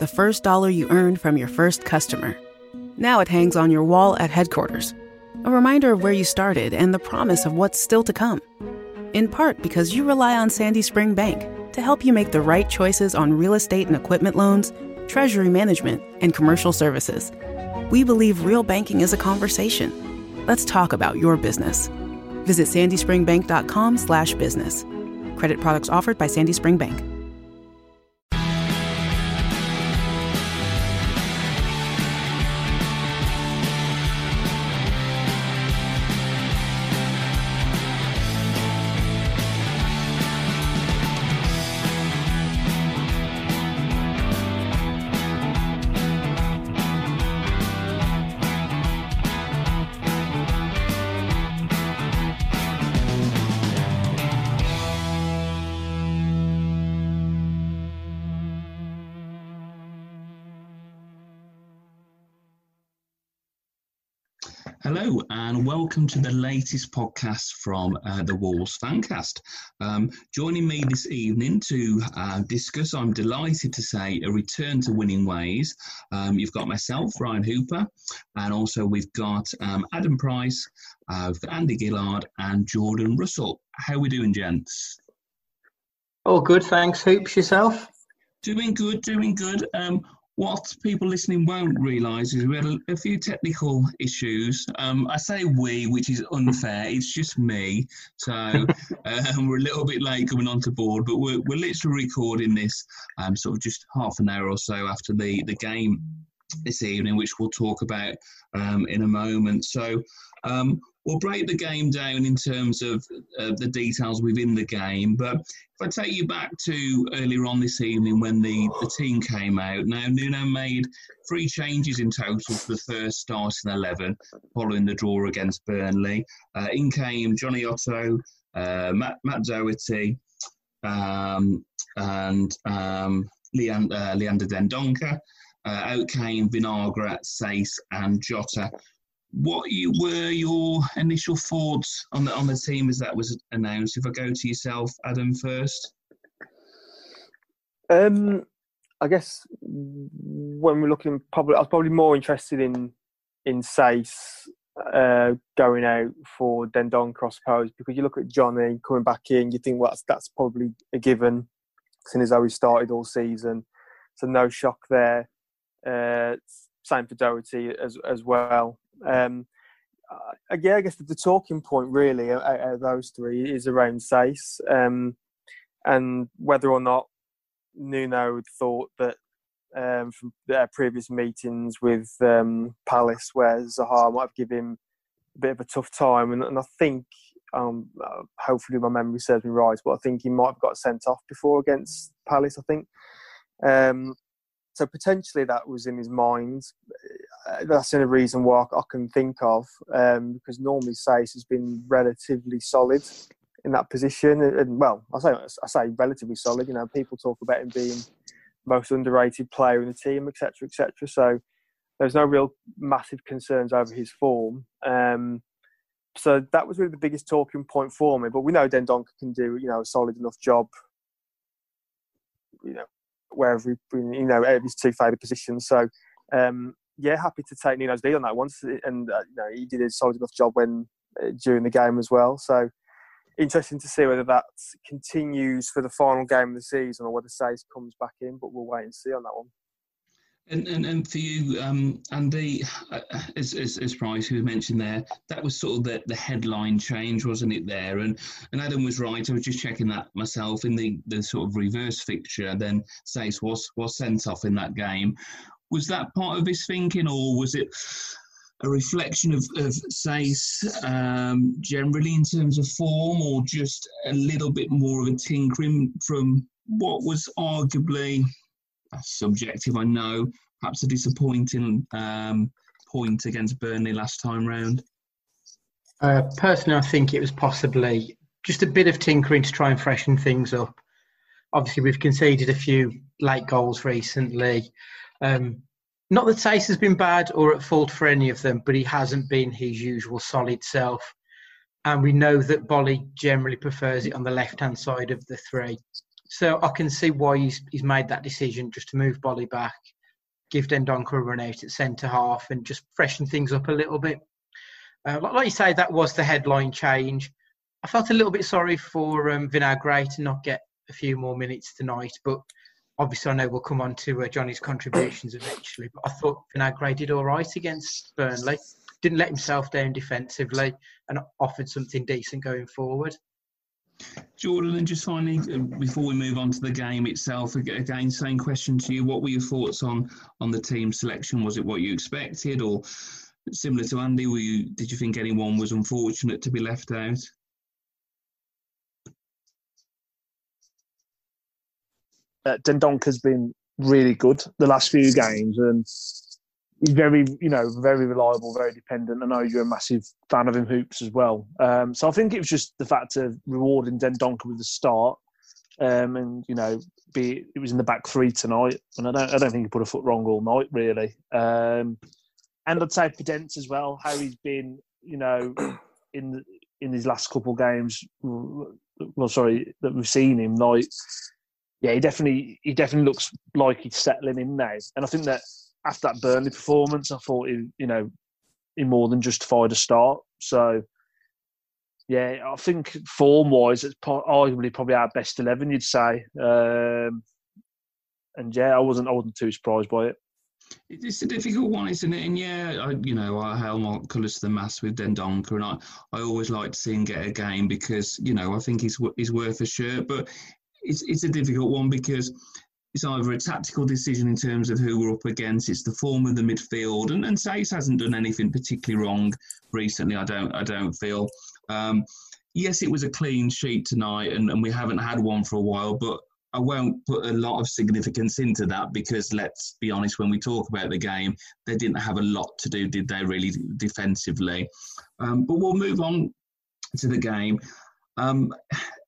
The first dollar you earned from your first customer. Now it hangs on your wall at headquarters. A reminder of where you started and the promise of what's still to come. In part because you rely on Sandy Spring Bank to help you make the right choices on real estate and equipment loans, treasury management, and commercial services. We believe real banking is a conversation. Let's talk about your business. Visit sandyspringbank.com slash business. Credit products offered by Sandy Spring Bank. Hello, and welcome to the latest podcast from uh, the Wolves Fancast. Um, joining me this evening to uh, discuss, I'm delighted to say, a return to winning ways. Um, you've got myself, Ryan Hooper, and also we've got um, Adam Price, uh, we've got Andy Gillard, and Jordan Russell. How are we doing, gents? All good, thanks. Hoops yourself? Doing good, doing good. Um, what people listening won't realise is we had a, a few technical issues. Um, I say we, which is unfair. It's just me. So um, we're a little bit late coming onto board, but we're, we're literally recording this um, sort of just half an hour or so after the, the game this evening, which we'll talk about um, in a moment. So um, we'll break the game down in terms of uh, the details within the game. But if I take you back to earlier on this evening when the, the team came out, now Nuno made three changes in total for the first starting 11 following the draw against Burnley. Uh, in came Jonny Otto, uh, Matt, Matt Doherty, um, and um, Leander, uh, Leander Dendoncker. Uh, out came Vinagre, Saïss, and Jota what you were your initial thoughts on the on the team as that was announced? If I go to yourself, Adam, first. Um, I guess when we're looking, probably I was probably more interested in in Saïss uh, going out for Dendon cross pose because you look at Jonny coming back in, you think well that's, that's probably a given, seeing as how he started all season, so no shock there. Uh, same for Doherty as as well. Um, uh, yeah, I guess the, the, talking point really out of those three is around Saïss um, and whether or not Nuno thought that um, from their previous meetings with um, Palace, where Zaha might have given him a bit of a tough time, and, and I think, um, uh, hopefully my memory serves me right, but I think he might have got sent off before against Palace. I think. Um, so potentially that was in his mind. Uh, that's the only reason why I can think of, um, because normally Saïss has been relatively solid in that position. And well, I say I say relatively solid. You know, people talk about him being most underrated player in the team, etc., etc. So there's no real massive concerns over his form. Um, so that was really the biggest talking point for me. But we know Dendoncker can do you know a solid enough job. You know, wherever he you know his two favourite positions. So um, yeah, happy to take Nuno's lead on that once, and uh, you know he did a solid enough job when uh, during the game as well. So interesting to see whether that continues for the final game of the season or whether Saïss comes back in, but we'll wait and see on that one. And, and, and for you, um, Andy, uh, as, as, as Price, who mentioned there, that was sort of the, the headline change, wasn't it, there? And and Adam was right. I was just checking that myself in the, the sort of reverse fixture. Then Saïss was, was sent off in that game. Was that part of his thinking, or was it a reflection of, of Saïss um, generally in terms of form, or just a little bit more of a tinkering from what was arguably subjective, I know, perhaps a disappointing um, point against Burnley last time round? Uh, personally, I think it was possibly just a bit of tinkering to try and freshen things up. Obviously, we've conceded a few late goals recently. Um, not that Saiss has been bad or at fault for any of them, but he hasn't been his usual solid self. And we know that Bolly generally prefers it on the left hand side of the three. So I can see why he's, he's made that decision just to move Bolly back, give Dendoncker a run out at centre half, and just freshen things up a little bit. Uh, like you say, that was the headline change. I felt a little bit sorry for um, Vinagre to not get a few more minutes tonight, but obviously I know we'll come on to uh, Jonny's contributions eventually. But I thought Vinagre did all right against Burnley. Didn't let himself down defensively and offered something decent going forward. Jordan, and just finally, uh, before we move on to the game itself, again, same question to you. What were your thoughts on on the team selection? Was it what you expected, or similar to Andy? Were you did you think anyone was unfortunate to be left out? uh, Dendoncker's been really good the last few games, and he's very, you know, very reliable, very dependent. I know you're a massive fan of him hoops as well. Um, so I think it was just the fact of rewarding Dendoncker with the start, um, and you know, be it was in the back three tonight, and I don't, I don't think he put a foot wrong all night really. Um, and I'd say Podence as well, how he's been, you know, in in his last couple games. Well, sorry, that we've seen him like yeah, he definitely he definitely looks like he's settling in now. And I think that after that Burnley performance, I thought he, you know, he more than justified a start. So yeah, I think form wise, it's arguably probably our best eleven, you'd say. Um, and yeah, I wasn't I wasn't too surprised by it. It's a difficult one, isn't it? And yeah, I, you know, I held my colours to the mast with Dendoncker, and I, I always like to see him get a game because you know I think he's he's worth a shirt. But it's it's a difficult one because it's either a tactical decision in terms of who we're up against, it's the form of the midfield, and, and Saiss hasn't done anything particularly wrong recently. I don't I don't feel. Um, yes, it was a clean sheet tonight, and, and we haven't had one for a while, but I won't put a lot of significance into that because let's be honest, when we talk about the game, they didn't have a lot to do, did they, really, defensively? Um, but we'll move on to the game. Um,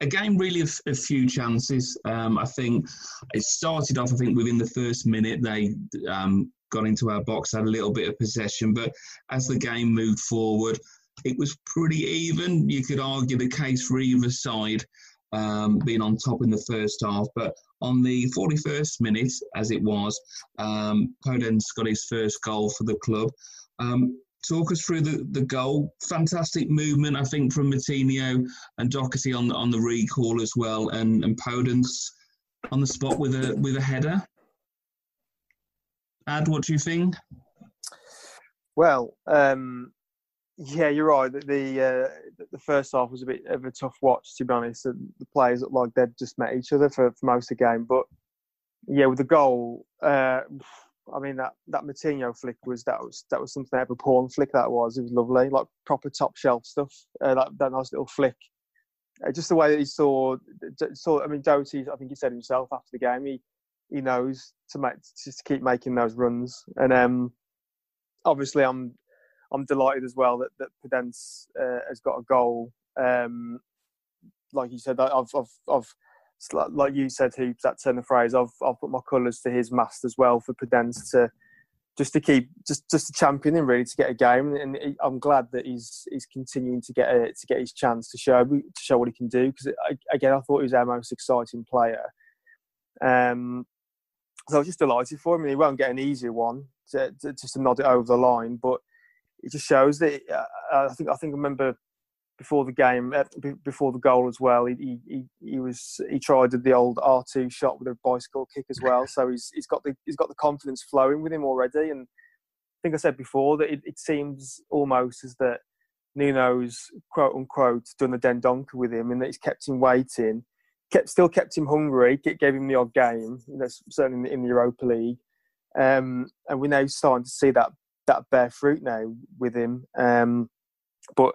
a game really a few chances. Um, I think it started off. I think within the first minute they um, got into our box, had a little bit of possession, but as the game moved forward, it was pretty even. You could argue the case for either side um, being on top in the first half, but on the 41st minute, as it was, um, Podence got his first goal for the club. Um, talk us through the, the goal. Fantastic movement, I think, from Moutinho and Doherty on the, on the recall as well, and, and Podence on the spot with a with a header. Ad, what do you think? Well, um, yeah, you're right. The the, uh, the first half was a bit of a tough watch, to be honest. The players looked like they'd just met each other for, for most of the game, but yeah, with the goal, uh, I mean that that Moutinho flick was that was that was something of a porn flick that was. It was lovely, like proper top shelf stuff. Uh, that that nice little flick. Uh, just the way that he saw saw. I mean, Doherty. I think he said himself after the game. He he knows to make just to keep making those runs. And um, obviously, I'm I'm delighted as well that that Podence uh, has got a goal. Um, like you said, I've I've I've like you said, Hoops, that turn the phrase. I've I've put my colours to his mast as well for Podence to just to keep just just to champion him really to get a game, and I'm glad that he's he's continuing to get a, to get his chance to show to show what he can do. Because again, I thought he was our most exciting player. Um, so I was just delighted for him, and he won't get an easier one to, to, just to nod it over the line, but it just shows that uh, I think I think I remember before the game, uh, before the goal as well. He, he he was he tried the old R two shot with a bicycle kick as well. So he's he's got the he's got the confidence flowing with him already. And I think I said before that it, it seems almost as that Nuno's quote unquote done the Dendoncker with him, and that he's kept him waiting, kept still kept him hungry, gave him the odd game. That's certainly in the Europa League. Um, and we're now starting to see that that bear fruit now with him. Um, but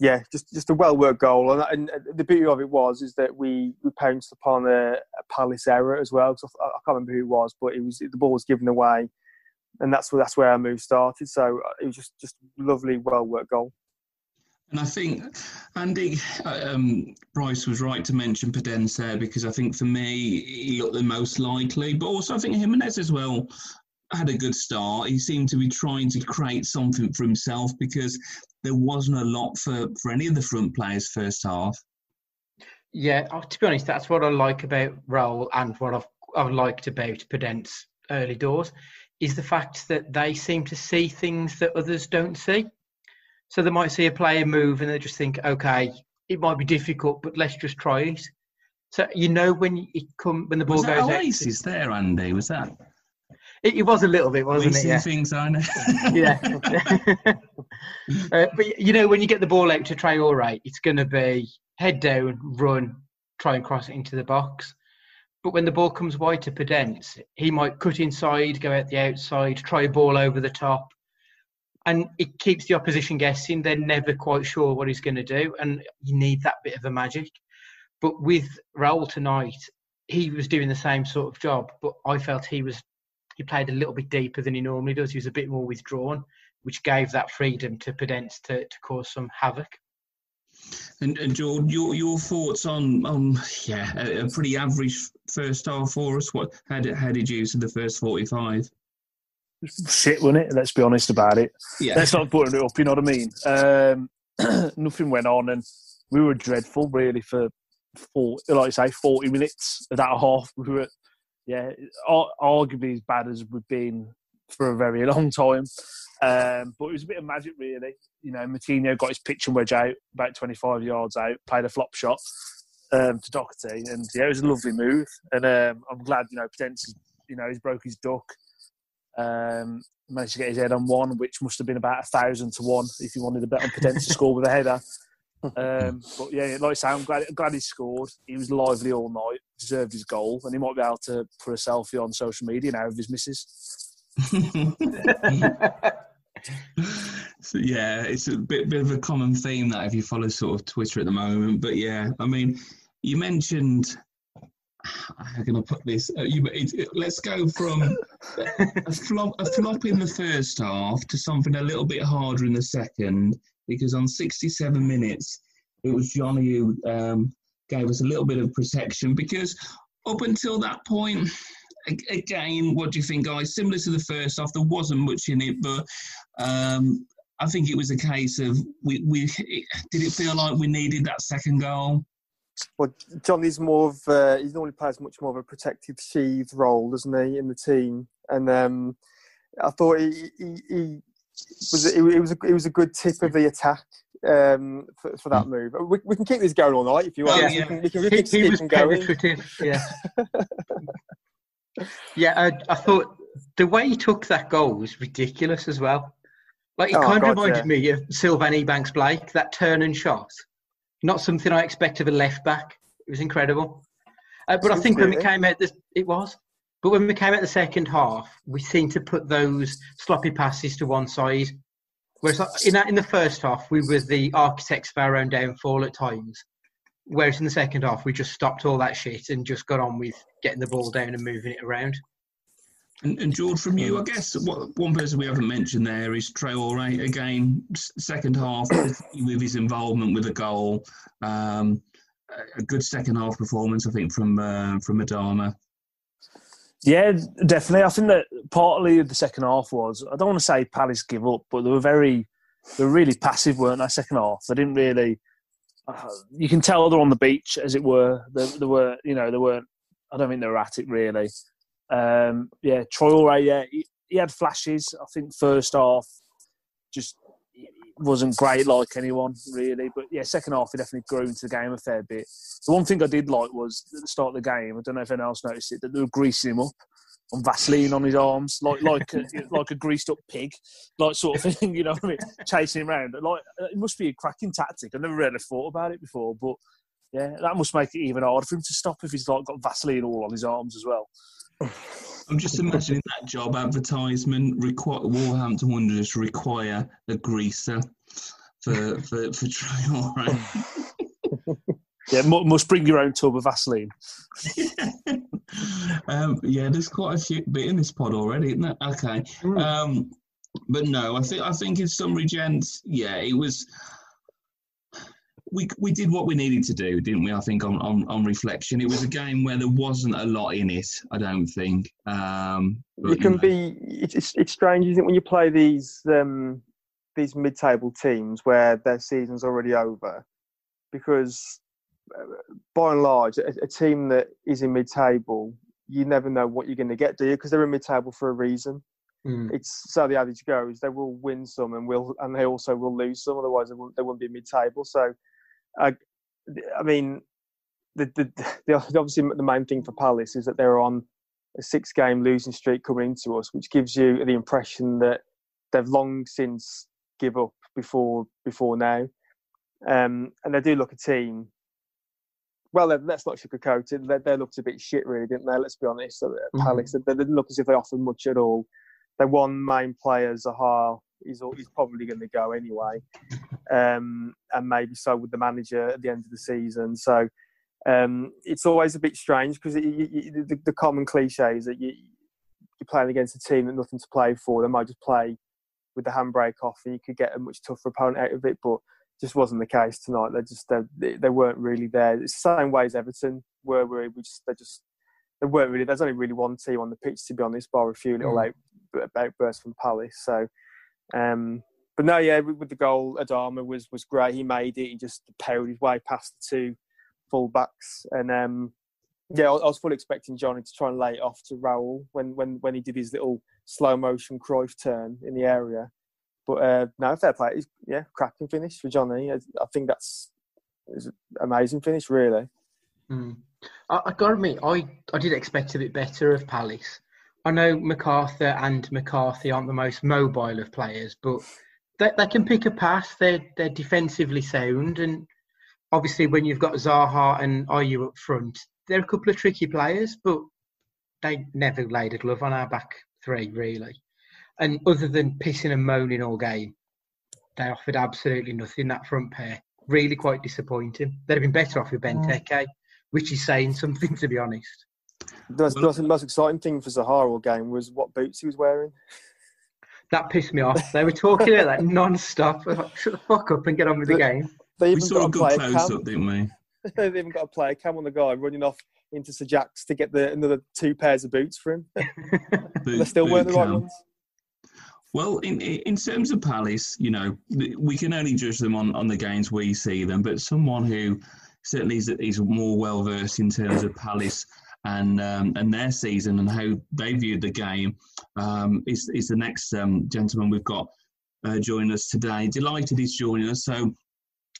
yeah, just just a well worked goal, and, and, the beauty of it was is that we, we pounced upon a, a Palace error as well. Cause I, I, can't remember who it was, but it was the ball was given away, and that's where that's where our move started. So uh, it was just just lovely, well worked goal. And I think Andy uh, um, Price was right to mention Podence there because I think for me he looked the most likely, but also I think Jimenez as well had a good start. He seemed to be trying to create something for himself because there wasn't a lot for, for any of the front players first half. Yeah, uh, to be honest, that's what I like about Raul and what I've, I've liked about Podence early doors is the fact that they seem to see things that others don't see. So they might see a player move and they just think, okay, it might be difficult, but let's just try it. So you know when it come when the ball was goes that out. Oasis there, Andy? Was that? It, it was a little bit, wasn't we it? Yeah. things I know. yeah. uh, but you know, when you get the ball out to try all right, it's going to be head down, run, try and cross it into the box. But when the ball comes wide to Podence, he might cut inside, go out the outside, try a ball over the top. And it keeps the opposition guessing. They're never quite sure what he's going to do. And you need that bit of a magic. But with Raul tonight, he was doing the same sort of job. But I felt he was he played a little bit deeper than he normally does. He was a bit more withdrawn, which gave that freedom to Podence to, to cause some havoc. And, and George, your your thoughts on on yeah a, a pretty average first half for us. What how did how did you see the first forty five? Shit, wasn't it? Let's be honest about it. Yeah, Let's not put it up. You know what I mean? Um, nothing went on, and we were dreadful really for four, like I say, forty minutes of that half. We were, yeah, arguably as bad as we've been for a very long time. Um, but it was a bit of magic, really. You know, Moutinho got his pitch and wedge out about 25 yards out, played a flop shot um, to Doherty, and yeah, it was a lovely move. And um, I'm glad, you know, Podence, you know, he's broke his duck. Um, managed to get his head on one, which must have been about a thousand to one if you wanted to bet on Podence to score with a header. Um, but yeah, like I say, I'm glad, glad he scored. He was lively all night, deserved his goal, and he might be able to put a selfie on social media now of his misses. so yeah, it's a bit bit of a common theme that if you follow sort of Twitter at the moment. But yeah, I mean, you mentioned. How can I put this? Uh, you, it, it- let's go from a flop, a flop in the first half to something a little bit harder in the second. Because on 67 minutes, it was Jonny who um, gave us a little bit of protection. Because up until that point, again, what do you think, guys? Similar to the first half, there wasn't much in it, but um, I think it was a case of we, we did it feel like we needed that second goal. Well, Jonny's more of uh, he normally plays much more of a protective sheath role, doesn't he, in the team? And um, I thought he, he, he was it, was a, it was a good tip of the attack um, for, for that move. We, we can keep this going all night if you want. Oh, We yeah. can, we can, we he, can he keep was going. penetrative. Yeah. yeah, I, I thought the way he took that goal was ridiculous as well. Like it Oh, kind of reminded yeah. me of Sylvan Ebanks Blake, that turn and shot. Not something I expect of a left back. It was incredible. Uh, but I think when we came out, this it was. But when we came out the second half, we seemed to put those sloppy passes to one side. Whereas in, that- in the first half, we were the architects of our own downfall at times. Whereas in the second half, we just stopped all that shit and just got on with getting the ball down and moving it around. And, and George, from you, I guess what, one person we haven't mentioned there is Traore. Again, second half with his involvement with a goal. Um, a- a good second half performance, I think, from uh, from Adama. Yeah, definitely. I think that partly the second half was I don't want to say Palace give up, but they were very, they were really passive, weren't they? Second half, they didn't really. Uh, you can tell they're on the beach, as it were. They, they were, you know, they weren't. I don't think they were at it really. Um, yeah, Traore, yeah, he, he had flashes. I think first half just wasn't great like anyone really, but yeah, second half he definitely grew into the game a fair bit. The one thing I did like was at the start of the game. I don't know if anyone else noticed it that they were greasing him up on Vaseline on his arms, like like a, like a greased up pig, like sort of thing. You know what I mean? Chasing him around. Like it must be a cracking tactic. I've never really thought about it before, but yeah, that must make it even harder for him to stop if he's like got Vaseline all on his arms as well. I'm just imagining that job advertisement. Require Wolverhampton Wanderers require a greaser for for for Traore. Yeah, must bring your own tub of Vaseline. um, yeah, there's quite a few bit in this pod already, isn't there? Okay. Mm. Um, but no, I think I think in summary, gents, yeah, it was. We, we did what we needed to do, didn't we? I think on, on, on reflection, it was a game where there wasn't a lot in it. I don't think. Um, but, it can you know. be. It's, it's strange, isn't it, when you play these um, these mid-table teams where their season's already over, because uh, by and large, a, a team that is in mid-table, you never know what you're going to get, do you? Because they're in mid-table for a reason. Mm. It's so the adage goes: they will win some, and will, and they also will lose some. Otherwise, they won't, they won't be mid-table. So, I, I mean, the, the, the obviously the main thing for Palace is that they're on a six-game losing streak coming into us, which gives you the impression that they've long since give up before before now. Um, and they do look a team. Well, let's not sugarcoat it. They, they looked a bit shit, really, didn't they? Let's be honest. Mm-hmm. Palace, they didn't look as if they offered much at all. Their one main player, Zaha, he's, he's probably going to go anyway. Um, and maybe so with the manager at the end of the season. So um, it's always a bit strange because the, the, common cliche is that you, you're playing against a team that nothing to play for. They might just play with the handbrake off and you could get a much tougher opponent out of it. But just wasn't the case tonight. They just they, they weren't really there. It's the same way as Everton were. Where we just they just they weren't really. There's only really one team on the pitch to be honest, bar a few little mm. out, outbursts from Palace. So, um, but no, yeah, with the goal, Adama was was great. He made it. He just powered his way past the two fullbacks, and um, yeah, I was fully expecting Jonny to try and lay it off to Raul when when when he did his little slow motion Cruyff turn in the area. But uh, no, fair play. Yeah, cracking finish for Jonny. I, I think that's amazing finish, really. Mm. I, I got admit, I, I did expect a bit better of Palace. I know McArthur and McCarthy aren't the most mobile of players, but they, they can pick a pass. They're they're defensively sound, and obviously when you've got Zaha and Ayew up front, they're a couple of tricky players, but they never laid a glove on our back three really. And other than pissing and moaning all game, they offered absolutely nothing. That front pair really quite disappointing. They'd have been better off with mm. Benteke, which is saying something to be honest. The most, the most exciting thing for Zaha all game was what boots he was wearing. That pissed me off. They were talking about that non-stop. Like, Shut the fuck up and get on with the, the game. They even we saw got a good close up, didn't we? They've even got a player cam on the guy running off into Sir Jack's to get the another two pairs of boots for him. they still weren't the right ones. Well, in in terms of Palace, you know, we can only judge them on, on the games we see them, but someone who certainly is, is more well versed in terms of Palace and um, and their season and how they viewed the game um, is is the next um, gentleman we've got uh, joining us today. Delighted he's joining us. So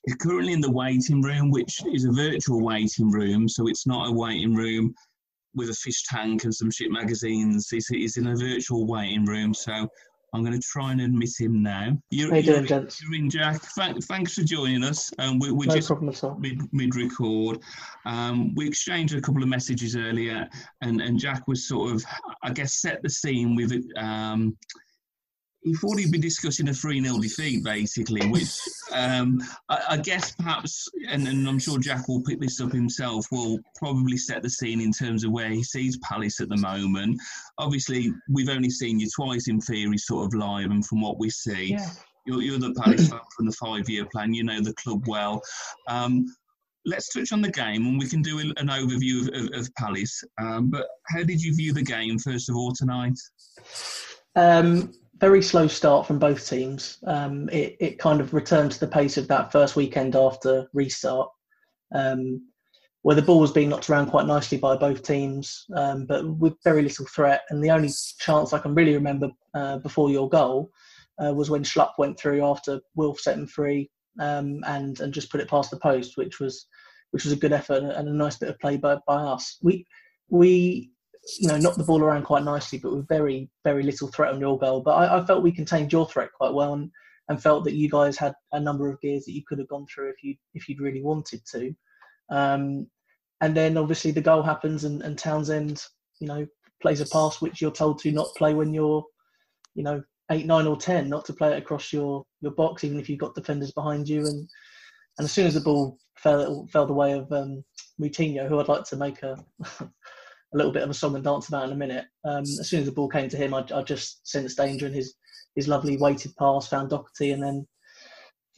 he's currently in the waiting room, which is a virtual waiting room, so it's not a waiting room with a fish tank and some shit magazines. He's, he's in a virtual waiting room, so I'm going to try and admit him now. You're, How you doing, gents? You're in, Jack. Thank, thanks for joining us. Um, we, we're no just mid, mid record. Um, we exchanged a couple of messages earlier, and, and Jack was sort of, I guess, set the scene with um, he thought he'd be discussing a 3 0 defeat, basically, which um, I, I, guess perhaps, and, and, I'm sure Jack will pick this up himself, will probably set the scene in terms of where he sees Palace at the moment. Obviously, we've only seen you twice in theory, sort of live, and from what we see, yeah. you're, you're, the Palace fan from the five year plan, you know the club well. Um, let's touch on the game and we can do an overview of, of, of Palace. Um, but how did you view the game, first of all, tonight? Um, very slow start from both teams. Um, it, it kind of returned to the pace of that first weekend after restart, um, where the ball was being knocked around quite nicely by both teams, um, but with very little threat. And the only chance I can really remember uh, before your goal uh, was when Schlupp went through after Wilf set him free um, and and just put it past the post, which was which was a good effort and a nice bit of play by, by us. We we you know, knocked the ball around quite nicely, but with very, very little threat on your goal. But I, I, felt we contained your threat quite well, and, and felt that you guys had a number of gears that you could have gone through if you if you'd really wanted to. Um, and then obviously the goal happens, and, and Townsend, you know, plays a pass which you're told to not play when you're, you know, eight, nine, or ten, not to play it across your your box, even if you've got defenders behind you. And and as soon as the ball fell fell the way of um, Moutinho, who I'd like to make a a little bit of a song and dance about in a minute. Um, as soon as the ball came to him, I, I just sensed danger in his his lovely weighted pass, found Doherty, and then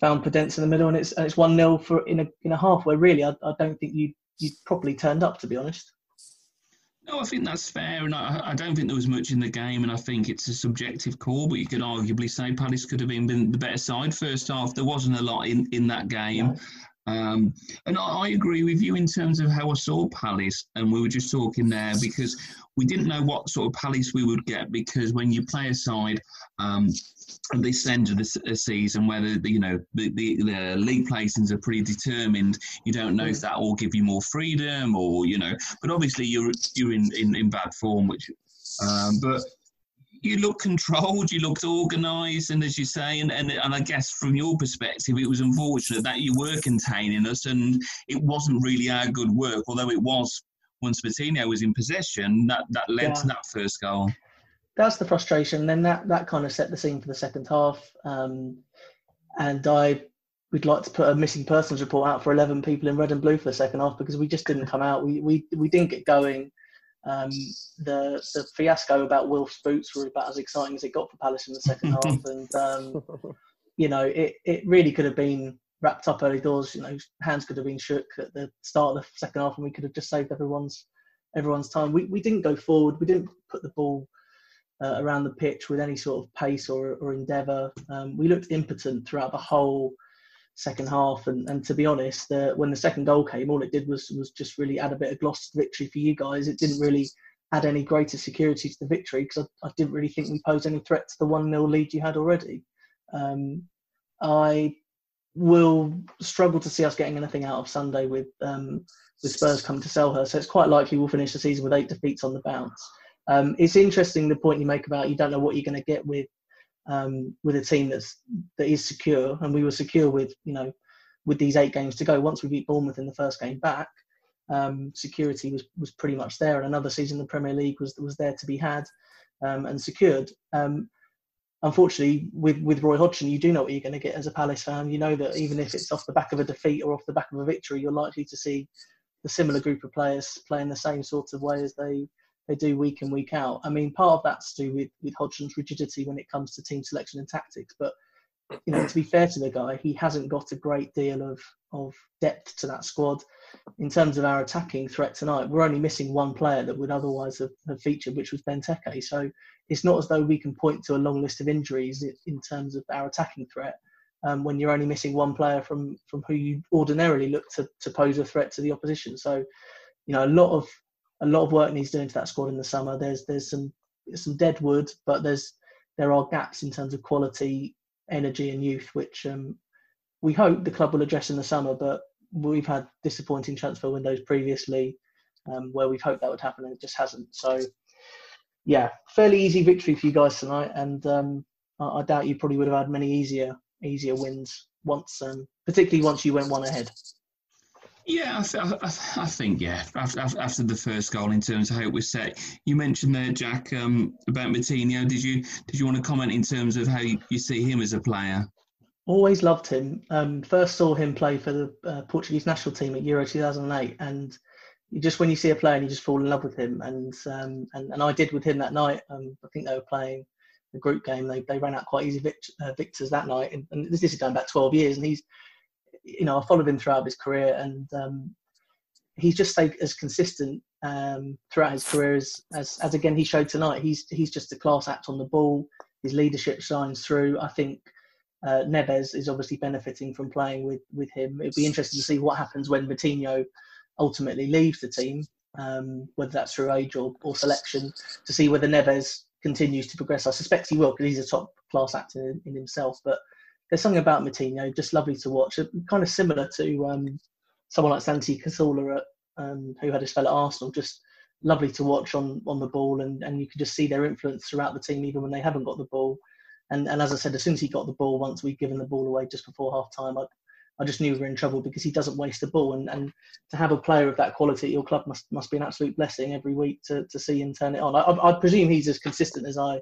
found Podence in the middle, and it's and it's one 0 for in a in a half where really I, I don't think you you properly turned up to be honest. No, I think that's fair, and I, I, don't think there was much in the game, and I think it's a subjective call. But you could arguably say Palace could have been, been the better side first half. There wasn't a lot in, in that game, um, and I, I, agree with you in terms of how I saw Palace, and we were just talking there because we didn't know what sort of Palace we would get because when you play a side um, at this end of the season, whether the, you know the, the, the, league placings are pretty determined, you don't know if mm. that will give you more freedom or you know. But obviously you're you're in, in, in bad form, which um, but you look controlled, you looked organised, and as you say, and, and and I guess from your perspective, it was unfortunate that you were containing us, and it wasn't really our good work, although it was once Moutinho was in possession, that that led yeah. to that first goal. That's the frustration. Then that that kind of set the scene for the second half, um, and I we'd like to put a missing persons report out for 11 people in red and blue for the second half because we just didn't come out. We we, we didn't get going. Um, the the fiasco about Wilf's boots were about as exciting as it got for Palace in the second half, and um, you know it, it really could have been wrapped up early doors. You know, hands could have been shook at the start of the second half, and we could have just saved everyone's everyone's time. We we didn't go forward. We didn't put the ball uh, around the pitch with any sort of pace or or endeavour. Um, we looked impotent throughout the whole second half. And, and to be honest, uh, when the second goal came, all it did was was just really add a bit of gloss to the victory for you guys. It didn't really add any greater security to the victory because I, I, didn't really think we posed any threat to the 1 0 lead you had already. Um, I will struggle to see us getting anything out of Sunday with um, with Spurs coming to Selhurst. So it's quite likely we'll finish the season with eight defeats on the bounce. Um, it's interesting the point you make about you don't know what you're going to get with um, with a team that's that is secure, and we were secure with you know with these eight games to go. Once we beat Bournemouth in the first game back, um, security was was pretty much there, and another season in the Premier League was was there to be had um, and secured. Um, unfortunately, with with Roy Hodgson, you do know what you're going to get as a Palace fan. You know that even if it's off the back of a defeat or off the back of a victory, you're likely to see the similar group of players playing the same sort of way as they they do week in week out. I mean, part of that's to do with with Hodgson's rigidity when it comes to team selection and tactics, but you know, to be fair to the guy, he hasn't got a great deal of of depth to that squad. In terms of our attacking threat tonight, we're only missing one player that would otherwise have, have featured, which was Benteke. So it's not as though we can point to a long list of injuries in terms of our attacking threat. Um, when you're only missing one player from from who you ordinarily look to, to pose a threat to the opposition. So, you know, a lot of a lot of work needs doing to that squad in the summer. There's there's some some dead wood, but there's there are gaps in terms of quality, energy, and youth, which um, we hope the club will address in the summer. But we've had disappointing transfer windows previously, um, where we've hoped that would happen, and it just hasn't. So, yeah, fairly easy victory for you guys tonight, and um, I, I, doubt you probably would have had many easier easier wins once, um, particularly once you went one ahead. Yeah, I, th- I, th- I, think yeah. After, after the first goal, in terms of how it was set, you mentioned there, Jack, um, about Moutinho. Did you did you want to comment in terms of how you, you see him as a player? Always loved him. Um, first saw him play for the uh, Portuguese national team at Euro 2008, and just when you see a player, and you just fall in love with him. And um, and, and I did with him that night. Um, I think they were playing the group game. They they ran out quite easy vict- uh, victors that night, and, and this is going back 12 years, and he's you know, I followed him throughout his career, and um, he's just stayed as consistent um, throughout his career as, as, as again he showed tonight. He's he's just a class act on the ball. His leadership shines through. I think uh, Neves is obviously benefiting from playing with with him. It'd be interesting to see what happens when Moutinho ultimately leaves the team, um, whether that's through age or, or selection, to see whether Neves continues to progress. I suspect he will because he's a top class actor in, in himself, but there's something about Moutinho just lovely to watch. Kind of similar to um, someone like Santi Cazorla, um, who had his spell at Arsenal. Just lovely to watch on on the ball, and, and you can just see their influence throughout the team, even when they haven't got the ball. And and as I said, as soon as he got the ball, once we'd given the ball away just before half time, I, I just knew we were in trouble because he doesn't waste the ball. And, and to have a player of that quality at your club must must be an absolute blessing every week to, to see him turn it on. I, I presume he's as consistent as I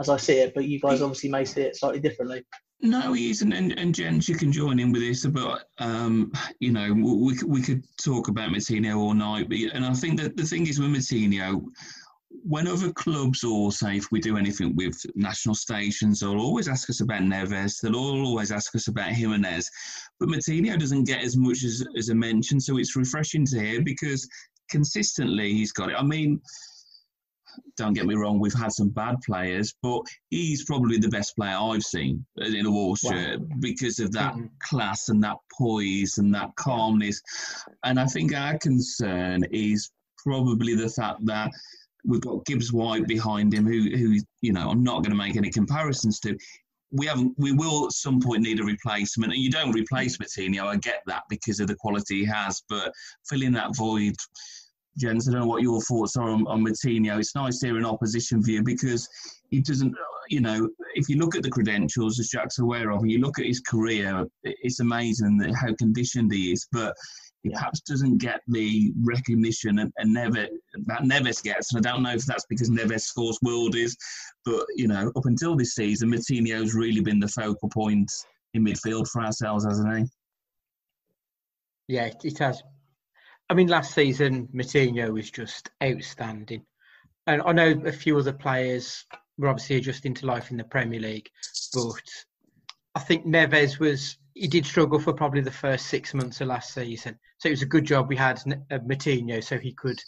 as I see it, but you guys obviously may see it slightly differently. No, he isn't, and, and gents, you can join in with this. But um, you know, we we could talk about Moutinho all night. But and I think that the thing is with Moutinho, when other clubs or say if we do anything with national stations, they'll always ask us about Neves. They'll always ask us about Jimenez. But Moutinho doesn't get as much as as a mention, so it's refreshing to hear because consistently he's got it. I mean don't get me wrong, we've had some bad players, but he's probably the best player I've seen in a war shirt wow. because of that mm-hmm. class and that poise and that calmness. And I think our concern is probably the fact that we've got Gibbs White behind him, who, who you know, I'm not going to make any comparisons to. We haven't. We will at some point need a replacement, and you don't replace Moutinho. I get that because of the quality he has, but filling that void gents, I don't know what your thoughts are on, on Moutinho. It's nice to hear an opposition view because he doesn't, you know, if you look at the credentials, as Jack's aware of, and you look at his career, it's amazing how conditioned he is. But he perhaps doesn't get the recognition and, and never that Neves gets. And I don't know if that's because Neves scores worldies, but you know, up until this season, Moutinho's really been the focal point in midfield for ourselves, hasn't he? Yeah, it has. I mean, last season Moutinho was just outstanding, and I know a few other players were obviously adjusting to life in the Premier League, but I think Neves was he did struggle for probably the first six months of last season. So it was a good job we had uh, Moutinho so he could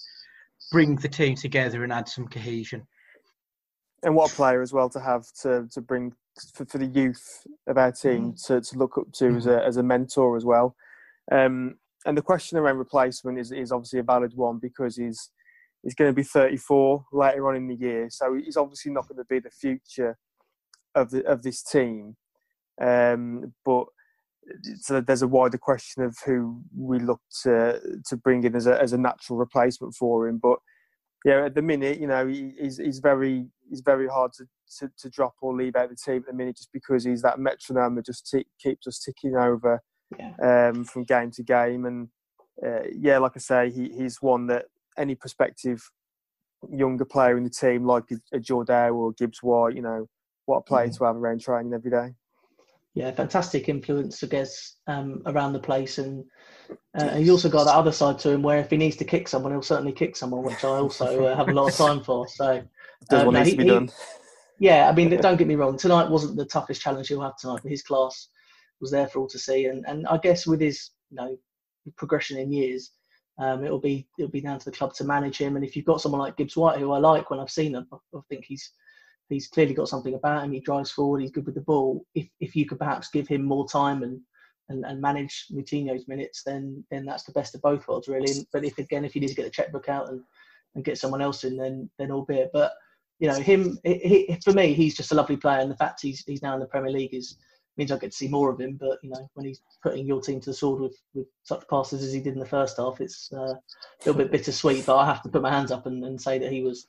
bring the team together and add some cohesion. And what a player as well to have to to bring for, for the youth of our team mm. to, to look up to mm. as a as a mentor as well. Um, and the question around replacement is, is obviously a valid one because he's he's going to be 34 later on in the year, so he's obviously not going to be the future of the of this team. Um, but so there's a wider question of who we look to to bring in as a as a natural replacement for him. But yeah, at the minute, you know, he, he's he's very he's very hard to, to, to drop or leave out the team at the minute just because he's that metronome that just t- keeps us ticking over yeah. um, from game to game. And uh, yeah, like I say, he, he's one that any prospective younger player in the team, like a, a Jordan or Gibbs White, you know, what a player mm. to have around training every day. Yeah, fantastic influence, I guess, um, around the place, and uh, he also got that other side to him where if he needs to kick someone, he'll certainly kick someone, which I also uh, have a lot of time for. So, does um, what needs he, to be done. He, yeah, I mean, don't get me wrong. Tonight wasn't the toughest challenge he'll have tonight, but his class was there for all to see. And and I guess with his you know progression in years, um, it'll be it'll be down to the club to manage him. And if you've got someone like Gibbs White, who I like when I've seen him, I, think he's he's clearly got something about him. He drives forward. He's good with the ball. If if you could perhaps give him more time and and, and manage Moutinho's minutes, then then that's the best of both worlds, really. But if again, if you need to get the checkbook out and, and get someone else in, then then albeit. But you know, him he, he, for me, he's just a lovely player, and the fact he's he's now in the Premier League is means I get to see more of him. But you know, when he's putting your team to the sword with, with such passes as he did in the first half, it's uh, a little bit bittersweet. But I have to put my hands up and, and say that he was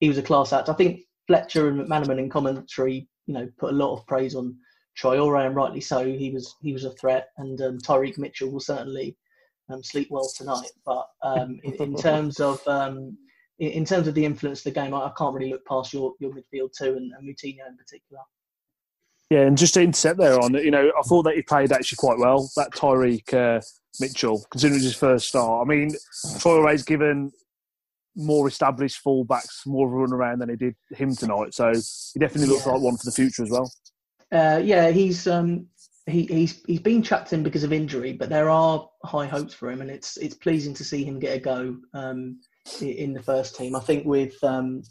he was a class act. I think Fletcher and McManaman in commentary, you know, put a lot of praise on Traore, and rightly so. He was he was a threat, and um, Tyrick Mitchell will certainly um, sleep well tonight. But um, in, in, terms of um, in, in, terms of the influence of the game, I, I, can't really look past your, your midfield too, and, and Moutinho in particular. Yeah, and just to intercept there on, you know, I thought that he played actually quite well. That Tyrick uh, Mitchell, considering his first start. I mean, Traore's given more established fullbacks more of a run around than he did him tonight. So he definitely looks yeah. like one for the future as well. Uh, yeah, he's um, he, he's he's been chucked in because of injury, but there are high hopes for him, and it's it's pleasing to see him get a go um, in the first team. I think with um,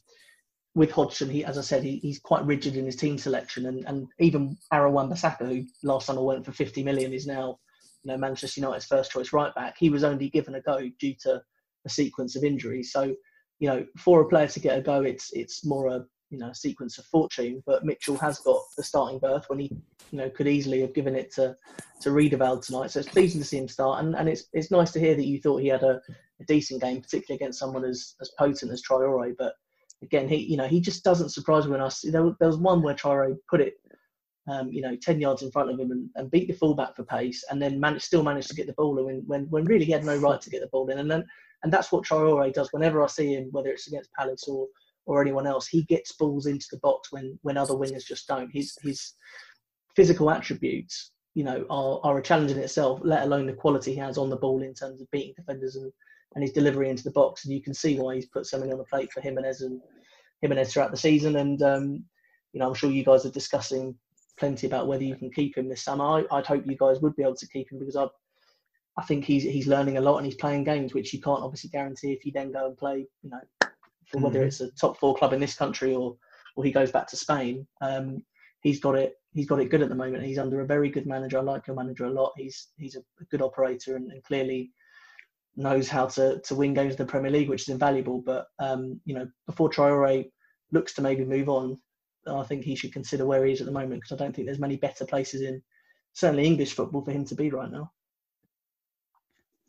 with Hodgson, he, as I said, he, he's quite rigid in his team selection, and, and even Aaron Wan-Bissaka, who last summer went for 50 million, is now you know Manchester United's first choice right back. He was only given a go due to a sequence of injuries. So, you know, for a player to get a go, it's it's more a you know sequence of fortune. But Mitchell has got the starting berth when he you know could easily have given it to to Riedewald tonight. So it's pleasing to see him start, and, and it's it's nice to hear that you thought he had a, a decent game, particularly against someone as as potent as Traore. But again, he you know he just doesn't surprise me when I see there, there was one where Traore put it, um, you know, ten yards in front of him and, and beat the fullback for pace, and then managed, still managed to get the ball in when, when when really he had no right to get the ball in, and then and that's what Traore does whenever I see him, whether it's against Palace or or anyone else, he gets balls into the box when when other wingers just don't. His his physical attributes, you know, are, are a challenge in itself, let alone the quality he has on the ball in terms of beating defenders and, and his delivery into the box. And you can see why he's put so many on the plate for Jimenez and Jimenez throughout the season. And, um, you know, I'm sure you guys are discussing plenty about whether you can keep him this summer. I, would hope you guys would be able to keep him because I, I think he's he's learning a lot and he's playing games which you can't obviously guarantee if you then go and play, you know, for whether mm-hmm. it's a top four club in this country or or he goes back to Spain. Um, he's got it. He's got it good at the moment. He's under a very good manager. I like your manager a lot. He's he's a, a good operator and, and, clearly knows how to to win games in the Premier League, which is invaluable. But um, you know, before Traore looks to maybe move on, I think he should consider where he is at the moment because I don't think there's many better places in certainly English football for him to be right now.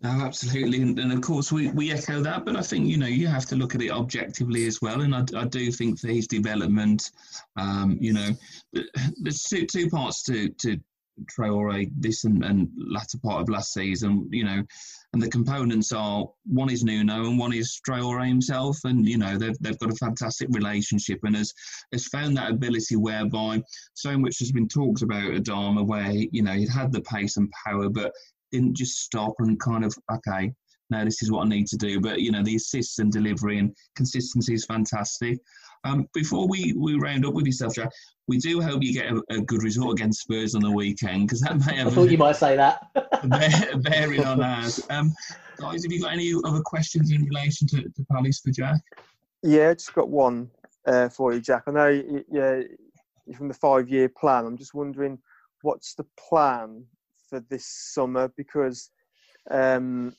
No, absolutely, and, of course we, we echo that. But I think you know you have to look at it objectively as well, and I, I do think for his development, um, you know, there's two two parts to to Traore this and, and latter part of last season, you know, and the components are one is Nuno and one is Traore himself, and you know they've they've got a fantastic relationship and has has found that ability whereby so much has been talked about Adama, where you know he'd had the pace and power, but didn't just stop and kind of okay, now this is what I need to do. But you know the assists and delivery and consistency is fantastic. Um, before we, we round up with yourself, Jack, we do hope you get a, a good result against Spurs on the weekend because that may have. I thought you might say that. bear, bearing on ours. Um, guys, have you got any other questions in relation to, to Palace for Jack? Yeah, just got one uh, for you, Jack. I know you, yeah, from the five-year plan. I'm just wondering what's the plan for this summer because um,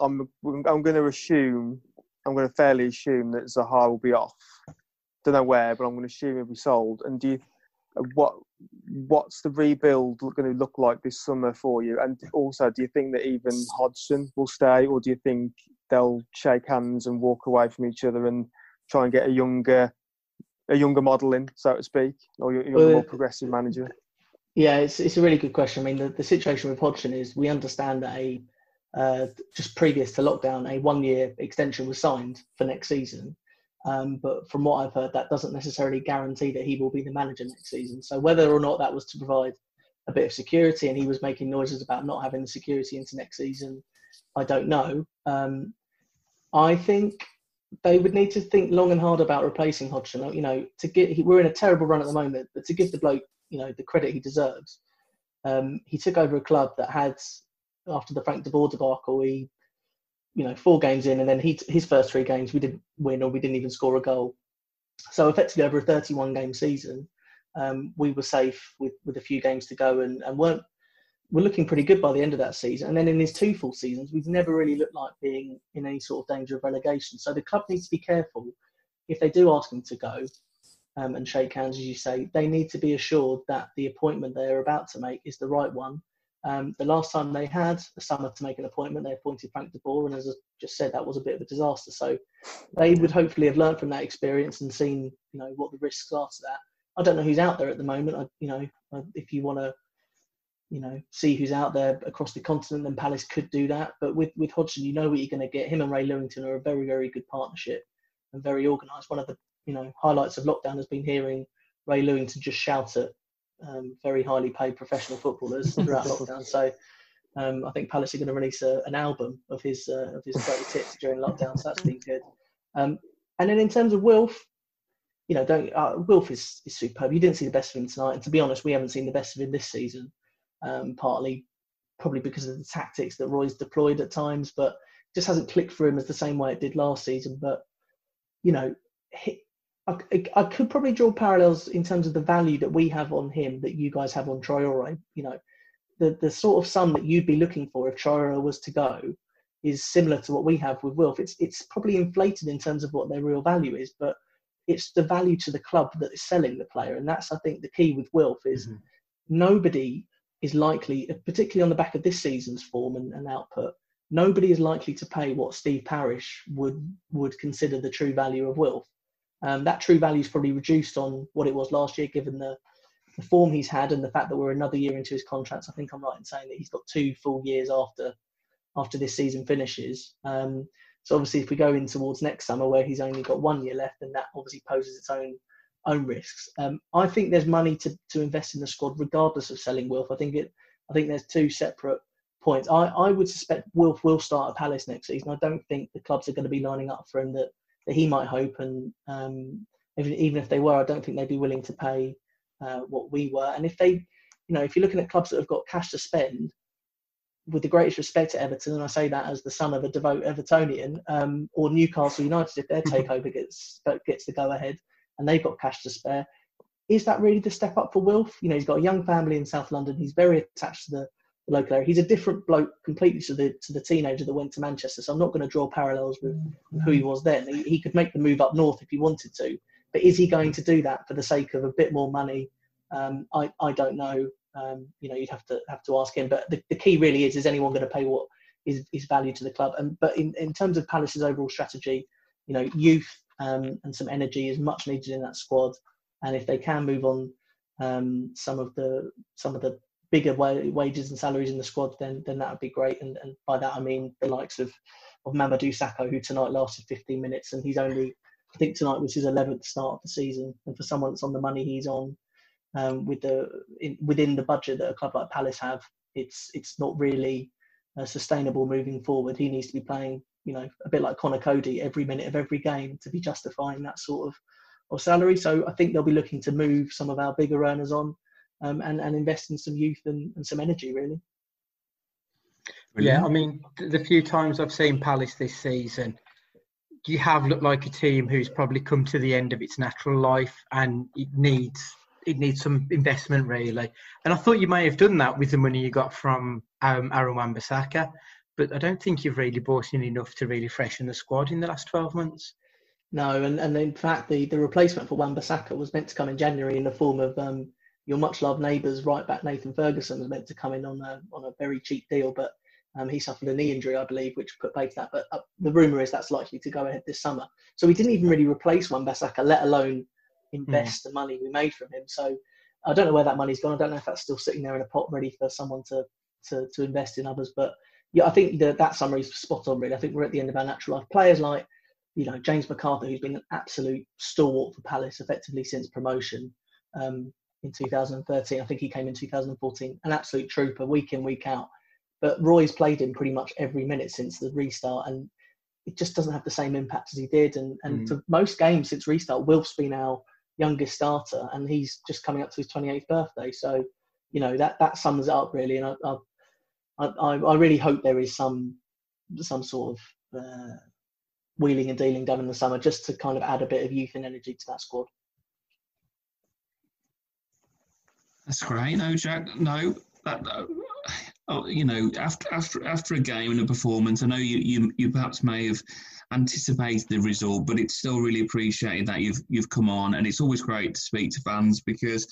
I'm I'm going to assume I'm going to fairly assume that Zaha will be off don't know where, but I'm going to assume he'll be sold. And do you, uh, what what's the rebuild going to look like this summer for you? And also, do you think that even Hodgson will stay, or do you think they'll shake hands and walk away from each other and try and get a younger a younger model in, so to speak, or a younger, more progressive manager? Yeah, it's it's a really good question. I mean, the, the situation with Hodgson is we understand that a uh, just previous to lockdown, a one year extension was signed for next season. Um, but from what I've heard, that doesn't necessarily guarantee that he will be the manager next season. So whether or not that was to provide a bit of security, and he was making noises about not having the security into next season, I don't know. Um, I think they would need to think long and hard about replacing Hodgson. You know, to get we're in a terrible run at the moment, but to give the bloke you know the credit he deserves, um, he took over a club that had after the Frank de Boer debacle, he you know, four games in, and then he, his first three games we didn't win or we didn't even score a goal. So effectively, over a 31 game season, um, we were safe with, with a few games to go, and, and weren't we're looking pretty good by the end of that season. And then in his two full seasons, we've never really looked like being in any sort of danger of relegation. So the club needs to be careful if they do ask him to go um, and shake hands, as you say. They need to be assured that the appointment they're about to make is the right one um, the last time they had a summer to make an appointment, they appointed Frank de Boer, and as I just said, that was a bit of a disaster. So they would hopefully have learned from that experience and seen, you know, what the risks are to that. I don't know who's out there at the moment. I, you know, if you want to, you know, see who's out there across the continent, then Palace could do that. But with with Hodgson, you know what you're going to get. Him and Ray Lewington are a very very good partnership and very organised. One of the you know highlights of lockdown has been hearing Ray Lewington just shout at um, very highly paid professional footballers throughout lockdown. So um, I think Palace are going to release a, an album of his uh, of his great tips during lockdown. So that's been good. Um, and then in terms of Wilf, you know, don't uh, Wilf is, is superb. You didn't see the best of him tonight, and to be honest, we haven't seen the best of him this season. Um, partly, probably because of the tactics that Roy's deployed at times, but just hasn't clicked for him as the same way it did last season. But you know, he, I, I, could probably draw parallels in terms of the value that we have on him that you guys have on Traore. You know, the the sort of sum that you'd be looking for if Traore was to go is similar to what we have with Wilf. It's it's probably inflated in terms of what their real value is, but it's the value to the club that is selling the player, and that's I think the key with Wilf is mm-hmm. nobody is likely, particularly on the back of this season's form and, and output, nobody is likely to pay what Steve Parish would would consider the true value of Wilf. Um, that true value is probably reduced on what it was last year, given the, the form he's had and the fact that we're another year into his contract. I think I'm right in saying that he's got two full years after after this season finishes. Um, so obviously, if we go in towards next summer where he's only got one year left, then that obviously poses its own own risks. Um, I think there's money to, to invest in the squad regardless of selling Wilf. I think it. I think there's two separate points. I, I would suspect Wilf will start at Palace next season. I don't think the clubs are going to be lining up for him that, that he might hope. And um, even, even if they were, I don't think they'd be willing to pay uh, what we were. And if they, you know, if you're looking at clubs that have got cash to spend, with the greatest respect to Everton, and I say that as the son of a devout Evertonian, um, or Newcastle United, if their takeover gets gets the go ahead and they've got cash to spare, is that really the step up for Wilf? You know, he's got a young family in South London. He's very attached to the, the local area. He's a different bloke completely to the to the teenager that went to Manchester. So I'm not going to draw parallels with, with who he was then. He, he, could make the move up north if he wanted to, but is he going to do that for the sake of a bit more money? Um, I I don't know. Um, you know, you'd have to have to ask him. But the, the key really is: is anyone going to pay what is is value to the club? And but in, in terms of Palace's overall strategy, you know, youth um, and some energy is much needed in that squad. And if they can move on um, some of the some of the bigger wages and salaries in the squad, then then that would be great. And, and by that I mean the likes of of Mamadou Sakho, who tonight lasted 15 minutes, and he's only I think tonight was his 11th start of the season. And for someone that's on the money he's on, um, with the in, within the budget that a club like Palace have, it's it's not really uh, sustainable moving forward. He needs to be playing, you know, a bit like Conor Coady every minute of every game to be justifying that sort of of salary. So I think they'll be looking to move some of our bigger earners on um, and and invest in some youth and, and some energy really. Yeah, I mean, the few times I've seen Palace this season, you have looked like a team who's probably come to the end of its natural life and it needs it needs some investment really. And I thought you may have done that with the money you got from um, Aaron Wan-Bissaka, but I don't think you've really bought in enough to really freshen the squad in the last 12 months. No, and, and in fact, the, the replacement for Wan-Bissaka was meant to come in January in the form of um, your much loved neighbours, right back Nathan Ferguson, was meant to come in on a, on a very cheap deal, but um, he suffered a knee injury, I believe, which put paid to that. But uh, the rumour is that's likely to go ahead this summer. So we didn't even really replace Wan-Bissaka, let alone invest mm. the money we made from him. So I don't know where that money's gone. I don't know if that's still sitting there in a pot ready for someone to to, to invest in others. But yeah, I think the, that summary is spot on. Really, I think we're at the end of our natural life. Players like you know James McArthur, who's been an absolute stalwart for Palace effectively since promotion um, in 2013. I think he came in 2014, an absolute trooper, week in week out. But Roy's played him pretty much every minute since the restart, and it just doesn't have the same impact as he did. And and mm. for most games since restart, Wilf's been our youngest starter, and he's just coming up to his 28th birthday. So, you know that that sums it up really. And I I, I, I really hope there is some some sort of uh, wheeling and dealing done in the summer just to kind of add a bit of youth and energy to that squad. That's great. No, Jack. No, that, oh, you know, after after after a game and a performance, I know you you, you perhaps may have anticipated the result, but it's still really appreciated that you've you've come on, and it's always great to speak to fans because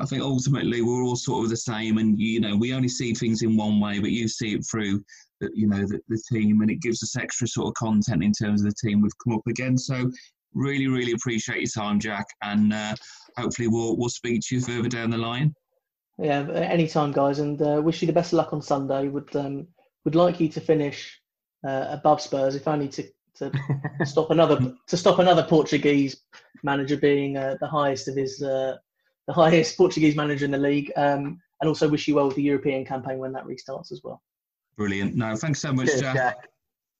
I think ultimately we're all sort of the same, and you know we only see things in one way, but you see it through you know the, the team, and it gives us extra sort of content in terms of the team we've come up against. So really, really appreciate your time, Jack, and uh, hopefully we'll we'll speak to you further down the line. Yeah, anytime, guys, and uh, wish you the best of luck on Sunday. Would um, would like you to finish uh, above Spurs, if only to to stop another to stop another Portuguese manager being uh, the highest of his uh, the highest Portuguese manager in the league. Um, and also wish you well with the European campaign when that restarts as well. Brilliant. No, thanks so much, Cheers, Jack. Jack.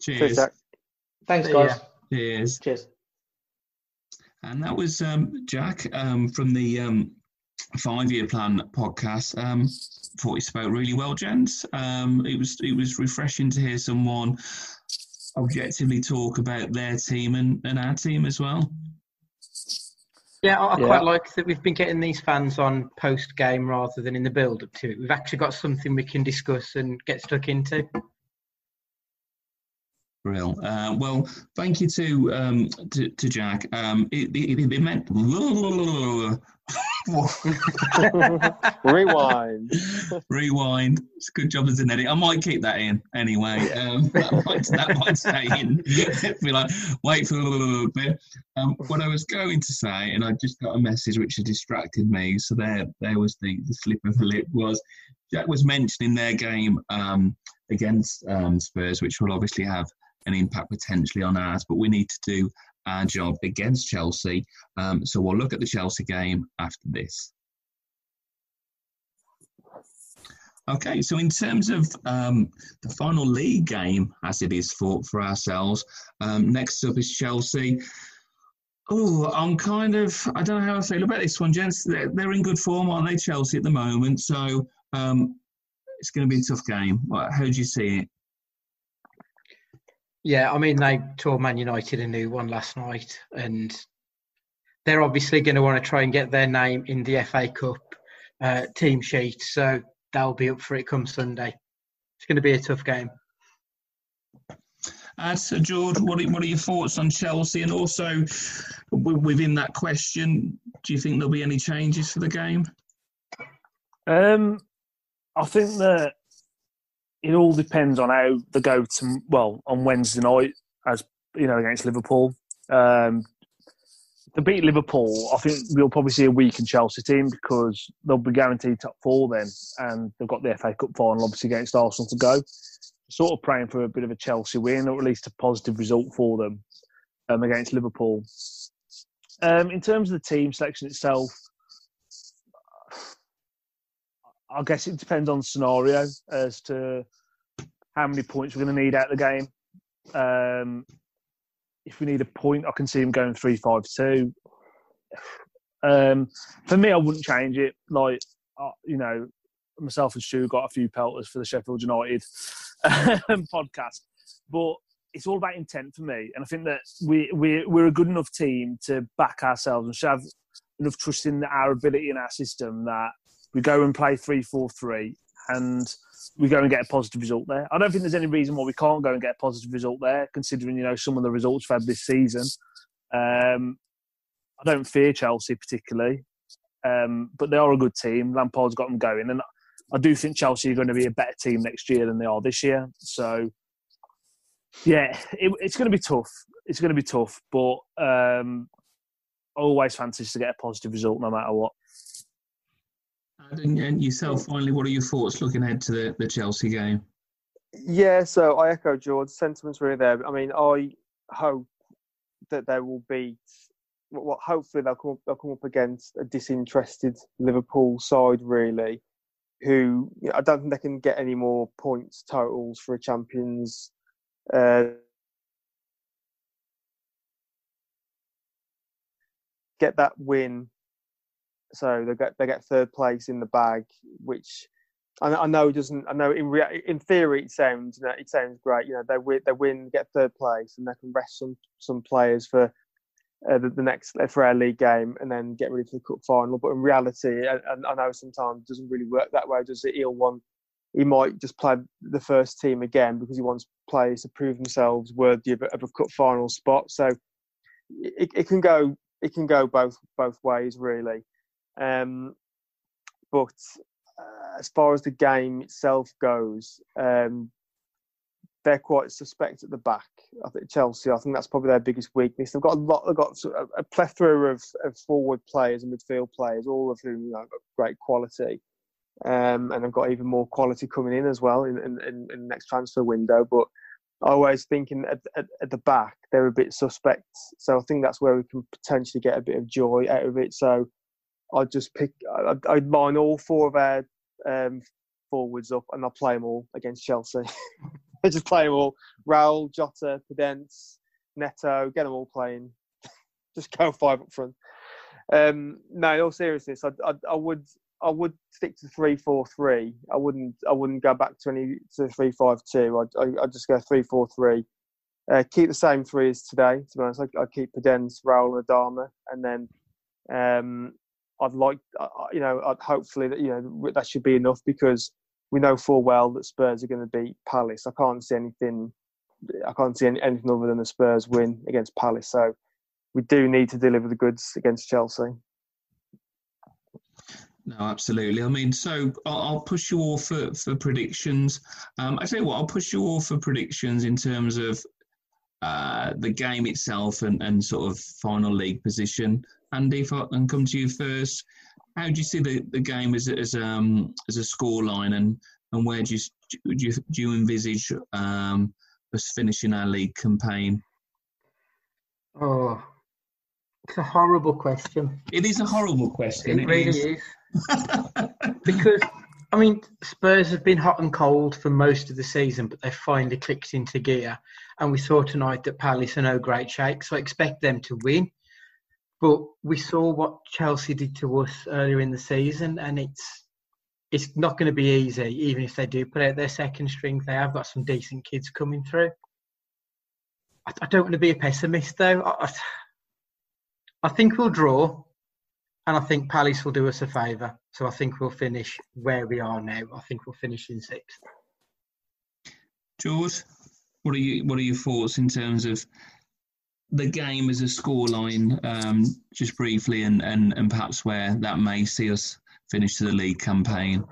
Cheers. Cheers, Jack. Thanks, guys. Cheers. Cheers. And that was um, Jack um, from the um, Five Year Plan podcast. Um, thought he spoke really well, gents. Um, it was it was refreshing to hear someone objectively talk about their team and, and our team as well. Yeah, I, I yeah. quite like that we've been getting these fans on post game rather than in the build up to it. We've actually got something we can discuss and get stuck into. Real. Uh, well, thank you to um, to, to, Jack. Um, it, it, it meant Rewind. Rewind. It's a good job as an edit. I might keep that in anyway. Um, that, might, that might stay in. Be like, wait for a little bit. Um, what I was going to say, and I just got a message which had distracted me. So there, there was the, the slip of the lip. Was Jack was mentioning their game um, against um, Spurs, which will obviously have an impact potentially on ours, but we need to do our job against Chelsea. Um, so we'll look at the Chelsea game after this. Okay, so in terms of um, the final league game, as it is for, for ourselves, um, next up is Chelsea. Oh, I'm kind of, I don't know how I feel about this one, gents. They're, they're in good form, aren't they, Chelsea, at the moment? So um, it's going to be a tough game. How do you see it? Yeah, I mean, they tore Man United a new one last night, and they're obviously going to want to try and get their name in the FA Cup uh, team sheet. So they'll be up for it come Sunday. It's going to be a tough game. Uh, so George, what are, what are your thoughts on Chelsea? And also, within that question, do you think there'll be any changes for the game? Um, I think that it all depends on how they go to well on Wednesday night, as you know, against Liverpool. Um, to beat Liverpool, I think we'll probably see a weakened Chelsea team because they'll be guaranteed top four then, and they've got the FA Cup final obviously against Arsenal to go. Sort of praying for a bit of a Chelsea win or at least a positive result for them um, against Liverpool. Um, in terms of the team selection itself, I guess it depends on scenario as to how many points we're going to need out of the game. Um, if we need a point, I can see him going three five two. Um, for me, I wouldn't change it. Like uh, you know, myself and Stu got a few pelters for the Sheffield United um, podcast, but it's all about intent for me. And I think that we we we're a good enough team to back ourselves and have enough trust in our ability and our system that we go and play three four three and we go and get a positive result there. I don't think there's any reason why we can't go and get a positive result there, considering you know some of the results we've had this season. Um, I don't fear Chelsea particularly, um, but they are a good team. Lampard's got them going, and I do think Chelsea are going to be a better team next year than they are this year. So, yeah, it, it's going to be tough. It's going to be tough, but um, always fancies to get a positive result no matter what. And yourself, finally, what are your thoughts looking ahead to the, the Chelsea game? Yeah, so I echo George's sentiments really there. I mean, I hope that there will beat. Well, hopefully they'll come, they'll come up against a disinterested Liverpool side, really, who you know, I don't think they can get any more points totals for a Champions. Uh, get that win so they get they get third place in the bag, which I, I know doesn't. I know in rea- in theory it sounds you know, it sounds great. You know they win they win get third place and they can rest some some players for uh, the, the, next for our league game and then get ready for the cup final. But in reality, and I, I know sometimes it doesn't really work that way. Does it? He'll want he might just play the first team again because he wants players to prove themselves worthy of a, of a cup final spot. So it, it can go it can go both both ways really. Um, but uh, as far as the game itself goes, um, they're quite suspect at the back. I think Chelsea. I think that's probably their biggest weakness. They've got a lot. They've got a, plethora of, of, forward players and midfield players, all of whom you know, great quality, um, and they've got even more quality coming in as well in, in, in, in the next transfer window. But I always thinking at, at, at, the back they're a bit suspect. So I think that's where we can potentially get a bit of joy out of it. So I'd just pick, I'd, I'd line all four of our um, forwards up and I'll play them all against Chelsea. I just play them all. Raul, Jota, Podence, Neto, get them all playing. just go five up front. Um, no, in all seriousness, I, I, I would I would stick to three four three. I wouldn't I wouldn't go back to any to three five two. I'd, I, would just go three four three. Uh, keep the same three as today. To be honest, I, I keep Podence, Raul, and Adama, and then um, I'd like, uh, uh, you know, I'd hopefully that you know that should be enough because we know full well that Spurs are going to beat Palace. I can't see anything. I can't see any, anything other than the Spurs win against Palace. So we do need to deliver the goods against Chelsea. No, absolutely. I mean, so I'll, push you all for, for predictions. Um, I you what, I'll push you all for predictions in terms of uh, the game itself and, and sort of final league position. Andy, if I can come to you first, how do you see the, the game as as um as a scoreline, and and where do you do you, do you envisage um, us finishing our league campaign? Oh, it's a horrible question. It is a horrible question. It, it really is. is. because I mean, Spurs have been hot and cold for most of the season, but they've finally clicked into gear. And we saw tonight that Palace are no great shake, so I expect them to win. But we saw what Chelsea did to us earlier in the season, and it's it's not going to be easy, even if they do put out their second string. They have got some decent kids coming through. I, I don't want to be a pessimist, though. I, I think we'll draw, and I think Palace will do us a favour. So I think we'll finish where we are now. I think we'll finish in sixth. George, what are you? What are your thoughts in terms of the game as a scoreline, um, just briefly, and, and and perhaps where that may see us finish the league campaign?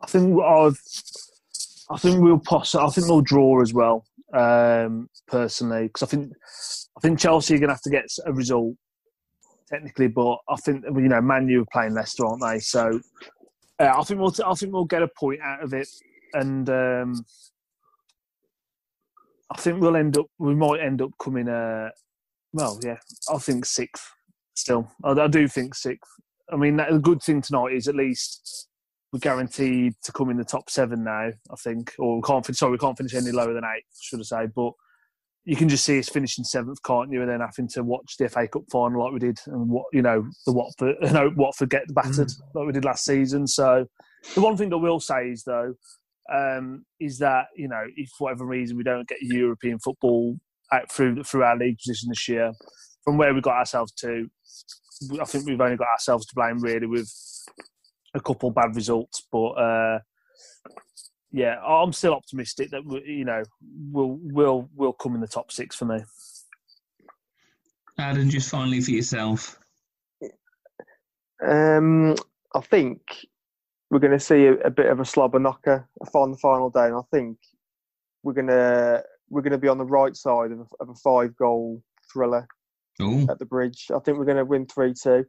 I think I've, I think we'll poss- I think we'll draw as well. Um, personally, because I think I think Chelsea are going to have to get a result technically, but I think you know Man U are playing Leicester, aren't they? So uh, I think we'll I think we'll get a point out of it, and um, I think we'll end up we might end up coming. Uh, well, yeah, I think sixth. Still, I, I do think sixth. I mean, the good thing tonight is at least we're guaranteed to come in the top seven now. I think, or we can't. Sorry, we can't finish any lower than eight, should I say? But you can just see us finishing seventh, can't you? And then having to watch the FA Cup final like we did, and what you know, the Watford, you know, Watford get battered mm. like we did last season. So the one thing that we'll say is though, um, is that you know, if for whatever reason we don't get European football out through through our league position this year, from where we got ourselves to, I think we've only got ourselves to blame really with a couple bad results, but. Uh, yeah, I'm still optimistic that we, you know we'll we'll we'll come in the top six for me. Adam, just finally for yourself. Um, I think we're going to see a, a, bit of a slobber knocker on the final day, and I think we're going to we're going to be on the right side of a, of a five goal thriller Ooh. at the bridge. I think we're going to win three two.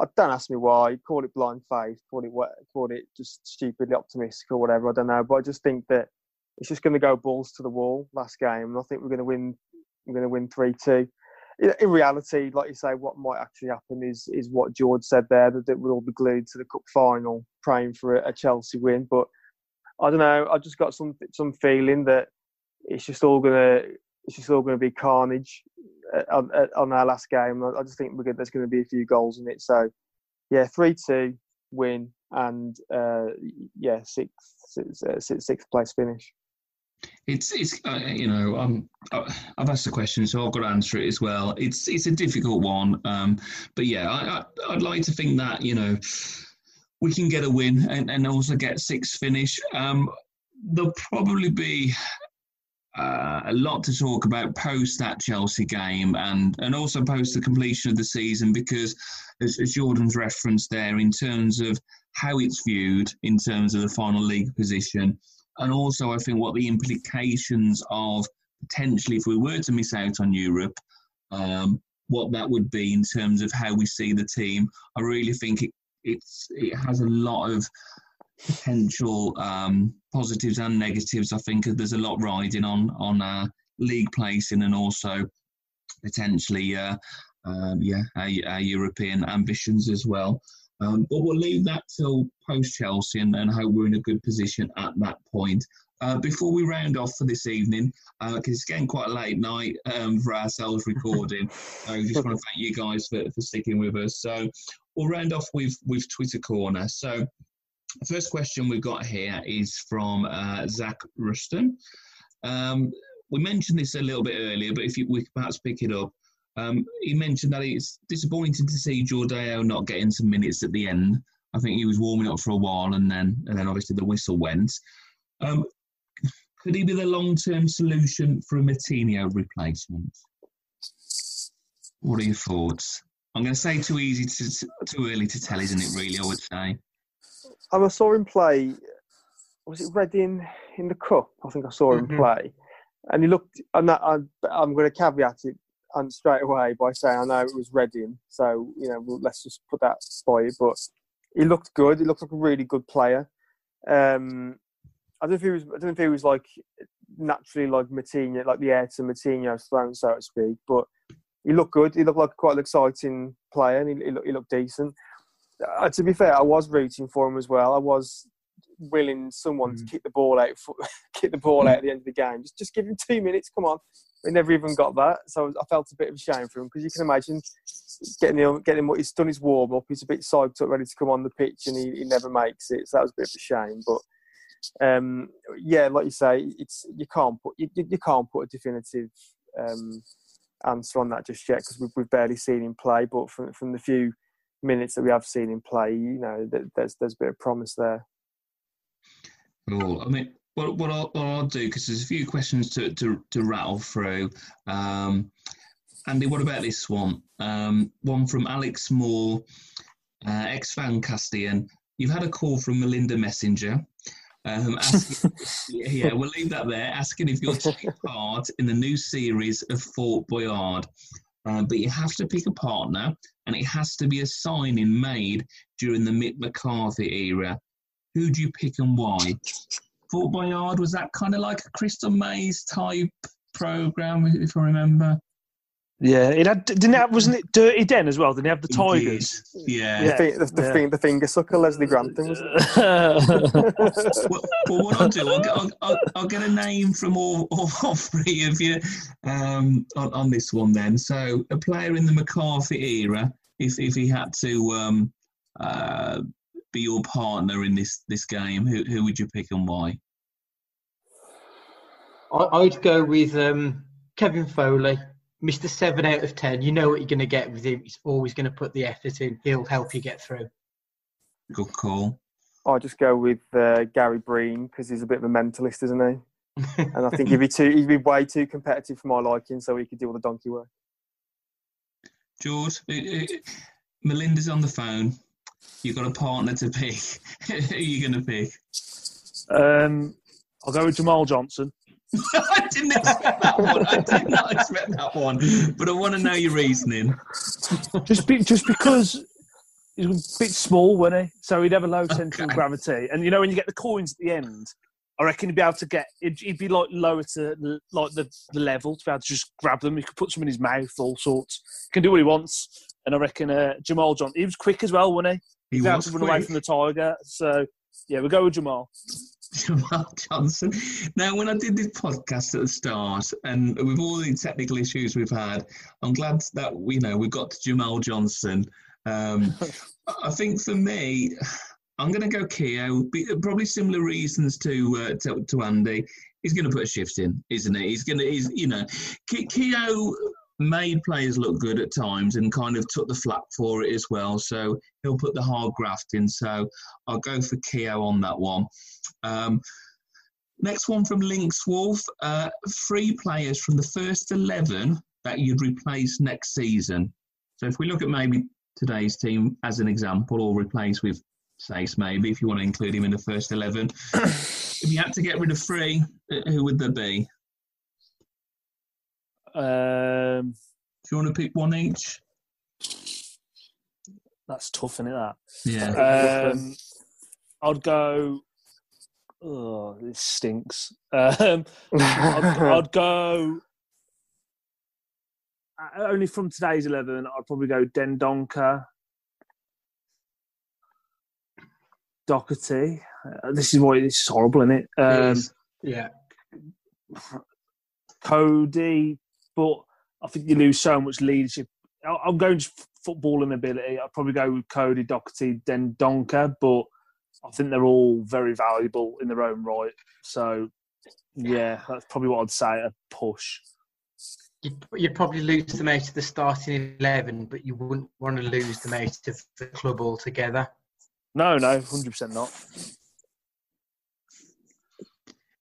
I uh, don't ask me why. Call it blind faith. Call it what? Call it just stupidly optimistic or whatever. I don't know. But I just think that it's just going to go balls to the wall last game, and I think we're going to win. We're going to win three two. In reality, like you say, what might actually happen is is what George said there that we'll all be glued to the cup final, praying for a, a Chelsea win. But I don't know. I just got some some feeling that it's just all gonna it's just all gonna be carnage uh, on, uh, on our last game. I just think we're there's going to be a few goals in it. So, yeah, three two win and uh, yeah, sixth, sixth, uh, sixth place finish. It's it's uh, you know um, I've asked the question, so I've got to answer it as well. It's it's a difficult one, um, but yeah, I, I would like to think that you know we can get a win and, and also get sixth finish. Um, there'll probably be uh, a lot to talk about post that Chelsea game and, and also post the completion of the season because, as, as, Jordan's referenced there, in terms of how it's viewed in terms of the final league position, and also I think what the implications of potentially if we were to miss out on Europe, um, what that would be in terms of how we see the team. I really think it it's it has a lot of potential um, positives and negatives. I think there's a lot riding on on our league placing and also potentially, uh, um, yeah, our, our, European ambitions as well. Um, but we'll leave that till post Chelsea and, and hope we're in a good position at that point. Uh, before we round off for this evening, because uh, it's getting quite a late night um, for ourselves recording, I just want to thank you guys for, for sticking with us. So we'll round off with, with Twitter Corner. So first question we've got here is from uh, Zach Ruston. Um, we mentioned this a little bit earlier, but if you, we could perhaps pick it up. Um, he mentioned that it's disappointing to see Jordao not getting some minutes at the end. I think he was warming up for a while, and then and then obviously the whistle went. Um, could he be the long-term solution for a Moutinho replacement? What are your thoughts? I'm going to say too easy to too early to tell, isn't it? Really, I would say. I saw him play. Was it Reading in the cup? I think I saw him mm-hmm. play, and he looked. And that, I'm, I'm going to caveat it and straight away by saying I know it was Reading, so you know well, let's just put that by it. But he looked good. He looked like a really good player. Um, I don't know if he was. I don't know if he was like naturally like Moutinho, like the heir to Moutinho's throne, so to speak. But he looked good. He looked like quite an exciting player, and he, he, looked, he looked decent. Uh, to be fair, I was rooting for him as well. I was willing someone mm. to kick the ball out, for, kick the ball out at the end of the game. Just, just give him two minutes. Come on. We never even got that, so I felt a bit of shame for him because you can imagine getting him, getting him. He's done his warm up. He's a bit psyched up, ready to come on the pitch, and he, he never makes it. So that was a bit of a shame. But um, yeah, like you say, it's you can't put you, you can't put a definitive um, answer on that just yet because we've, we've barely seen him play. But from from the few minutes that we have seen him play, you know, there's there's a bit of promise there. Cool. I mean, what what I'll, what I'll do because there's a few questions to to, to rattle through. Um, Andy, what about this one? Um, one from Alex Moore, uh, ex fan Castian. You've had a call from Melinda Messenger. Um, asking, yeah, we'll leave that there. Asking if you'll take part in the new series of Fort Boyard. Uh, but you have to pick a partner, and it has to be a signing made during the Mick McCarthy era. Who do you pick and why? Fort Boyard was that kind of like a Crystal Maze type program, if I remember. Yeah, it had didn't it have, wasn't it Dirty Den as well? Didn't it have the tigers? Yeah, yeah. The, the, yeah. Thing, the, finger sucker, Leslie Grantham. Was well, well, what I'll do, I'll, I'll, I'll, I'll, get a name from all, all, all three of you um, on, on, this one. Then, so a player in the McCarthy era, if if he had to um, uh, be your partner in this this game, who who would you pick and why? I, would go with um, Kevin Foley. Mr. Seven out of ten, you know what you're going to get with him. He's always going to put the effort in. He'll help you get through. Good call. I'll just go with uh, Gary Breen because he's a bit of a mentalist, isn't he? and I think he'd be too, he'd be way too competitive for my liking, so he could do all the donkey work. George, uh, uh, Melinda's on the phone. You've got a partner to pick. Who are you going to pick? Um, I'll go with Jamal Johnson. I didn't expect that one. I did not expect that one. But I want to know your reasoning. Just be, just because he's a bit small, wasn't he? So he'd have a low central okay. gravity, and you know when you get the coins at the end, I reckon he'd be able to get. He'd, he'd be like lower to like the, the level to be able to just grab them. He could put some in his mouth, all sorts. He can do what he wants. And I reckon uh, Jamal John. He was quick as well, wasn't he? He, he was to run away from the tiger. So yeah, we'll go with Jamal. Jamal Johnson. Now, when I did this podcast at the start, and with all the technical issues we've had, I'm glad that you know we got to Jamal Johnson. Um, I think for me, I'm going to go Keogh. Probably similar reasons to, uh, to to Andy. He's going to put a shift in, isn't he? He's going to. He's you know, Keogh made players look good at times and kind of took the flak for it as well. So he'll put the hard graft in. So I'll go for Keogh on that one. Um, next one from Lynx Wolf. Uh, three players from the first 11 that you'd replace next season. So if we look at maybe today's team as an example or replace with Saïss maybe if you want to include him in the first 11. if you had to get rid of three, uh, who would there be? Um, Do you want to pick one each? That's tough, isn't it? That. Yeah. Um, I'd go. Oh, this stinks. Um, I'd, I'd, go. Uh, only from today's eleven, I'd probably go Dendoncker, Doherty. Uh, this is why this is horrible, isn't it? Um, it yeah. Coady, but I think you lose so much leadership. I'm going to footballing ability. I'd probably go with Coady, Doherty, Donker. but I think they're all very valuable in their own right. So, yeah, that's probably what I'd say a push. You'd, you'd probably lose them out of the starting 11, but you wouldn't want to lose them out of the club altogether. No, no, 100% not.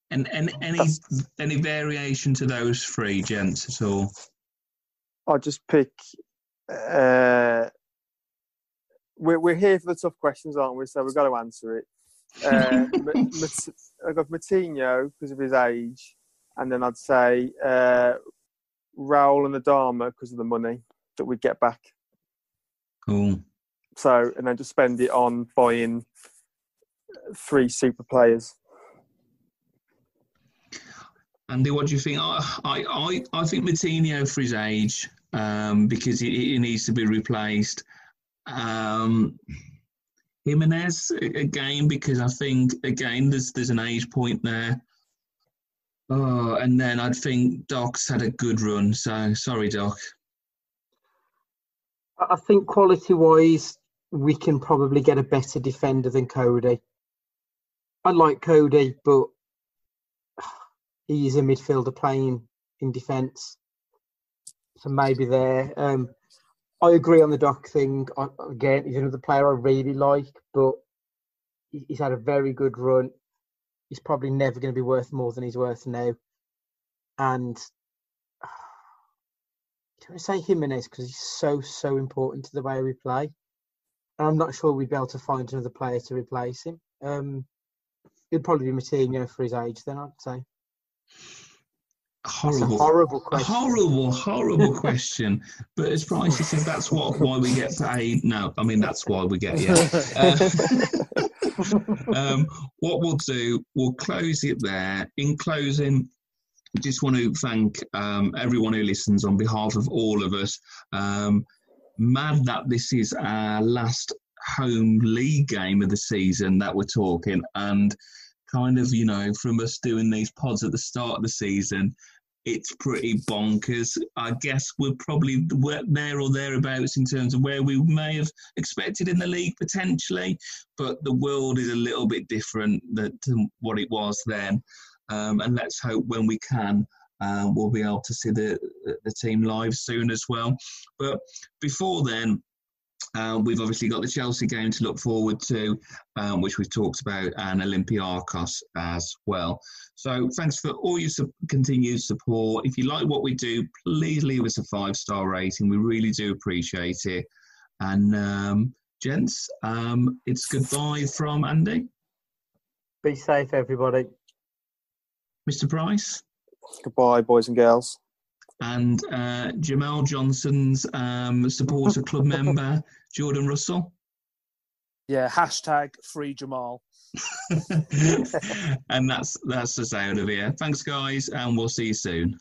And, and any any variation to those three gents at all? I'll just pick. Uh, we're we're here for the tough questions, aren't we? So we've got to answer it. Uh, I got Moutinho because of his age, and then I'd say uh, Raul and Adama because of the money that we get back. Cool. So, and then just spend it on buying three super players. Andy, what do you think? I, I, I think Moutinho for his age um, because he, he, needs to be replaced. Um, Jimenez again because I think again there's there's an age point there. Oh, and then I'd think Doc's had a good run. So sorry, Doc. I think quality wise, we can probably get a better defender than Coady. I like Coady, but he's a midfielder playing in defence. So maybe there. Um, I agree on the Doc thing. I, again, he's another player I really like, but he's had a very good run. He's probably never going to be worth more than he's worth now. And I don't say Jimenez because he's so so important to the way we play. And I'm not sure we'd be able to find another player to replace him. Um, it'd probably be Moutinho for his age. Then I'd say. Horrible, horrible question. Horrible, horrible question. But as Price said, that's what why we get paid. No, I mean that's why we get yeah. Uh, um, what we'll do, we'll close it there. In closing, just want to thank um, everyone who listens on behalf of all of us. Um, mad that this is our last home league game of the season that we're talking, and kind of, you know, from us doing these pods at the start of the season, it's pretty bonkers. I guess we're probably there or thereabouts in terms of where we may have expected in the league potentially, but the world is a little bit different than what it was then. Um, and let's hope when we can, uh, we'll be able to see the the team live soon as well. But before then, uh, we've obviously got the Chelsea game to look forward to, um, which we've talked about, and Olympiacos as well. So thanks for all your su- continued support. If you like what we do, please leave us a five star rating. We really do appreciate it. And um, gents, um, it's goodbye from Andy. Be safe, everybody. Mr. Price. Goodbye, boys and girls. And uh, Jamal Johnson's um, supporter club member, Jordan Russell. Yeah, hashtag free Jamal. and that's that's us out of here. Thanks, guys, and we'll see you soon.